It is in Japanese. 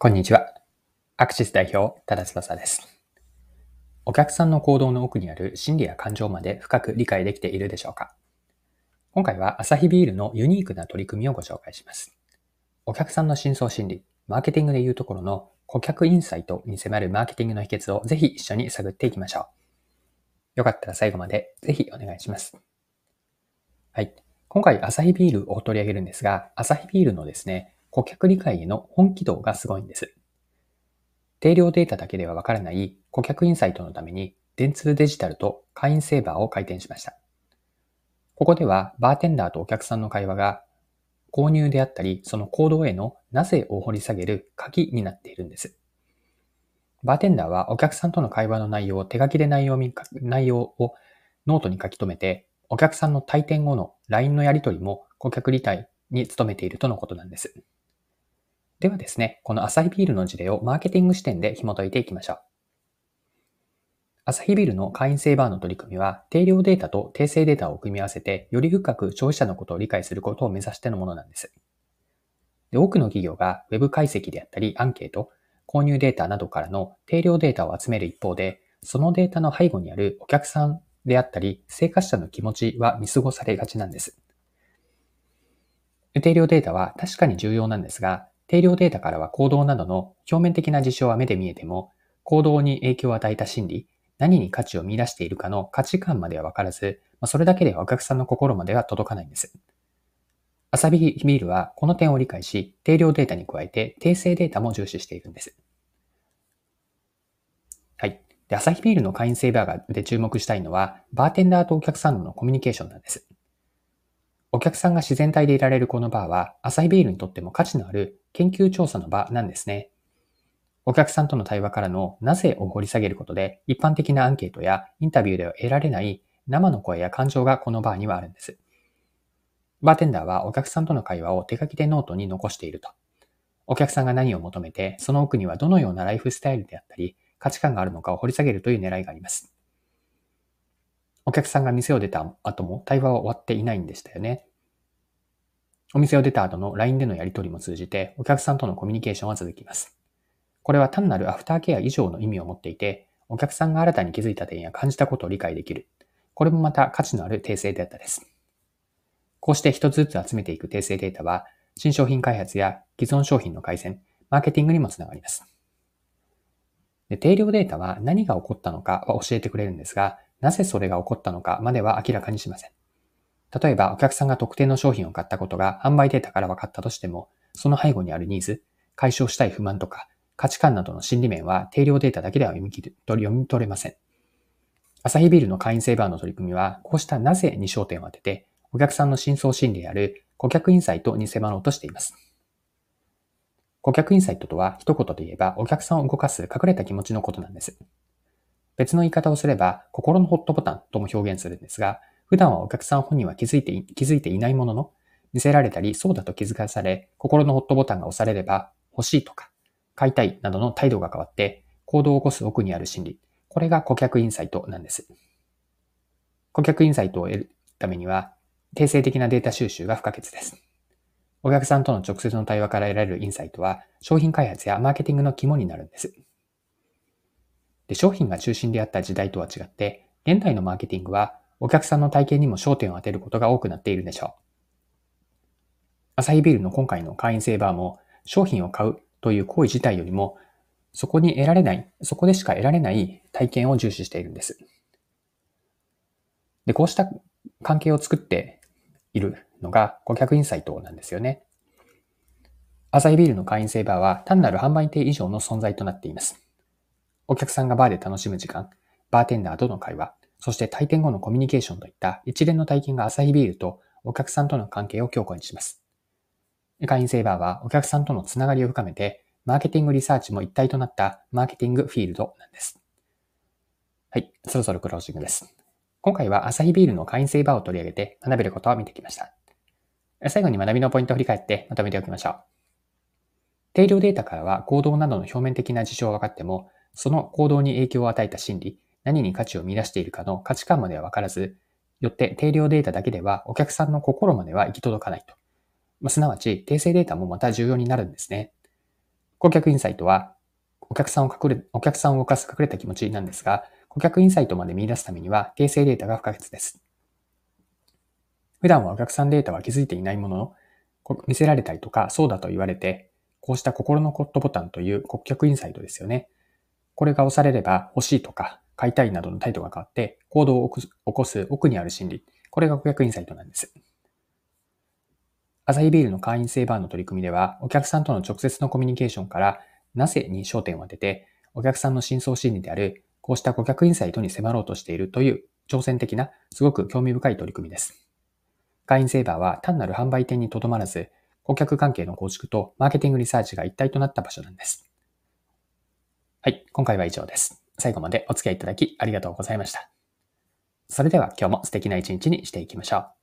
こんにちは。アクシス代表、多田翼です。お客さんの行動の奥にある心理や感情まで深く理解できているでしょうか？今回はアサヒビールのユニークな取り組みをご紹介します。お客さんの深層心理、マーケティングでいうところの顧客インサイトに迫るマーケティングの秘訣をぜひ一緒に探っていきましょう。よかったら最後までぜひお願いします。はい。今回アサヒビールを取り上げるんですが、アサヒビールのですね、顧客理解への本気度がすごいんです。定量データだけではわからない顧客インサイトのために、電通デジタルと会員制バーを開店しました。ここでは、バーテンダーとお客さんの会話が、購入であったり、その行動へのなぜを掘り下げる鍵になっているんです。バーテンダーはお客さんとの会話の内容を手書きで内容内容をノートに書き留めて、お客さんの退店後の LINE のやり取りも顧客理解に努めているとのことなんです。ではですね、このアサヒビールの事例をマーケティング視点で紐解いていきましょう。アサヒビールの会員セーバーの取り組みは、定量データと訂正データを組み合わせて、より深く消費者のことを理解することを目指してのものなんです。で多くの企業が Web 解析であったり、アンケート、購入データなどからの定量データを集める一方で、そのデータの背後にあるお客さんであったり、生活者の気持ちは見過ごされがちなんです。定量データは確かに重要なんですが、定量データからは行動などの表面的な事象は目で見えても、行動に影響を与えた心理、何に価値を見出しているかの価値観まではわからず、それだけではお客さんの心までは届かないんです。アサビビールはこの点を理解し、定量データに加えて訂正データも重視しているんです。はい。で、アサヒビールの会員セーバーで注目したいのは、バーテンダーとお客さんのコミュニケーションなんです。お客さんが自然体でいられるこのバーは、アサヒビールにとっても価値のある研究調査の場なんですね。お客さんとの対話からのなぜを掘り下げることで、一般的なアンケートやインタビューでは得られない生の声や感情がこのバーにはあるんです。バーテンダーはお客さんとの会話を手書きでノートに残していると。お客さんが何を求めて、その奥にはどのようなライフスタイルであったり、価値観があるのかを掘り下げるという狙いがあります。お客さんが店を出た後も対話は終わっていないんでしたよね。お店を出た後の LINE でのやり取りも通じて、お客さんとのコミュニケーションは続きます。これは単なるアフターケア以上の意味を持っていて、お客さんが新たに気づいた点や感じたことを理解できる。これもまた価値のある訂正データです。こうして一つずつ集めていく訂正データは、新商品開発や既存商品の改善、マーケティングにもつながります。で定量データは何が起こったのかは教えてくれるんですが、なぜそれが起こったのかまでは明らかにしません。例えば、お客さんが特定の商品を買ったことが販売データから分かったとしても、その背後にあるニーズ、解消したい不満とか、価値観などの心理面は定量データだけでは読み切る読み取れません。アサヒビールの会員セーバーの取り組みは、こうしたなぜに焦点を当てて、お客さんの深層心理である顧客インサイトに迫ろうとしています。顧客インサイトとは一言で言えばお客さんを動かす隠れた気持ちのことなんです。別の言い方をすれば、心のホットボタンとも表現するんですが、普段はお客さん本人は気づいて気づいていないものの、見せられたり、そうだと気づかされ、心のホットボタンが押されれば、欲しいとか、買いたいなどの態度が変わって、行動を起こす奥にある心理。これが顧客インサイトなんです。顧客インサイトを得るためには、定性的なデータ収集が不可欠です。お客さんとの直接の対話から得られるインサイトは、商品開発やマーケティングの肝になるんです。で商品が中心であった時代とは違って、現代のマーケティングは、お客さんの体験にも焦点を当てることが多くなっているでしょう。アサヒビールの今回の会員セーバーも、商品を買うという行為自体よりも、そこに得られない、そこでしか得られない体験を重視しているんです。で、こうした関係を作っているのが顧客インサイトなんですよね。アサヒビールの会員セーバーは単なる販売店以上の存在となっています。お客さんがバーで楽しむ時間、バーテンダーとの会話、そして退店後のコミュニケーションといった一連の体験がアサヒビールとお客さんとの関係を強固にします。会員セーバーはお客さんとのつながりを深めて、マーケティングリサーチも一体となったマーケティングフィールドなんです。はい、そろそろクロージングです。今回はアサヒビールの会員セーバーを取り上げて学べることを見てきました。最後に学びのポイントを振り返ってまとめておきましょう。定量データからは行動などの表面的な事象は分かっても、その行動に影響を与えた心理、何に価値を見出しているかの価値観までは分からず、よって定量データだけではお客さんの心までは行き届かないと。まあ、すなわち、訂正データもまた重要になるんですね。顧客インサイトは、お客さんを隠れ、お客さんを動かす隠れた気持ちなんですが、顧客インサイトまで見出すためには、訂正データが不可欠です。普段はお客さんデータは気づいていないものの、見せられたりとか、そうだと言われて、こうした心のコットボタンという顧客インサイトですよね。これが押されれば欲しいとか買いたいなどの態度が変わって行動を起こす奥にある心理。これが顧客インサイトなんです。アサヒビールの会員制バーの取り組みでは、お客さんとの直接のコミュニケーションからなぜに焦点を当てて、お客さんの深層心理である、こうした顧客インサイトに迫ろうとしているという挑戦的な、すごく興味深い取り組みです。会員セーバーは単なる販売店にとどまらず、顧客関係の構築とマーケティングリサーチが一体となった場所なんです。はい、今回は以上です。最後までお付き合いいただきありがとうございました。それでは今日も素敵な一日にしていきましょう。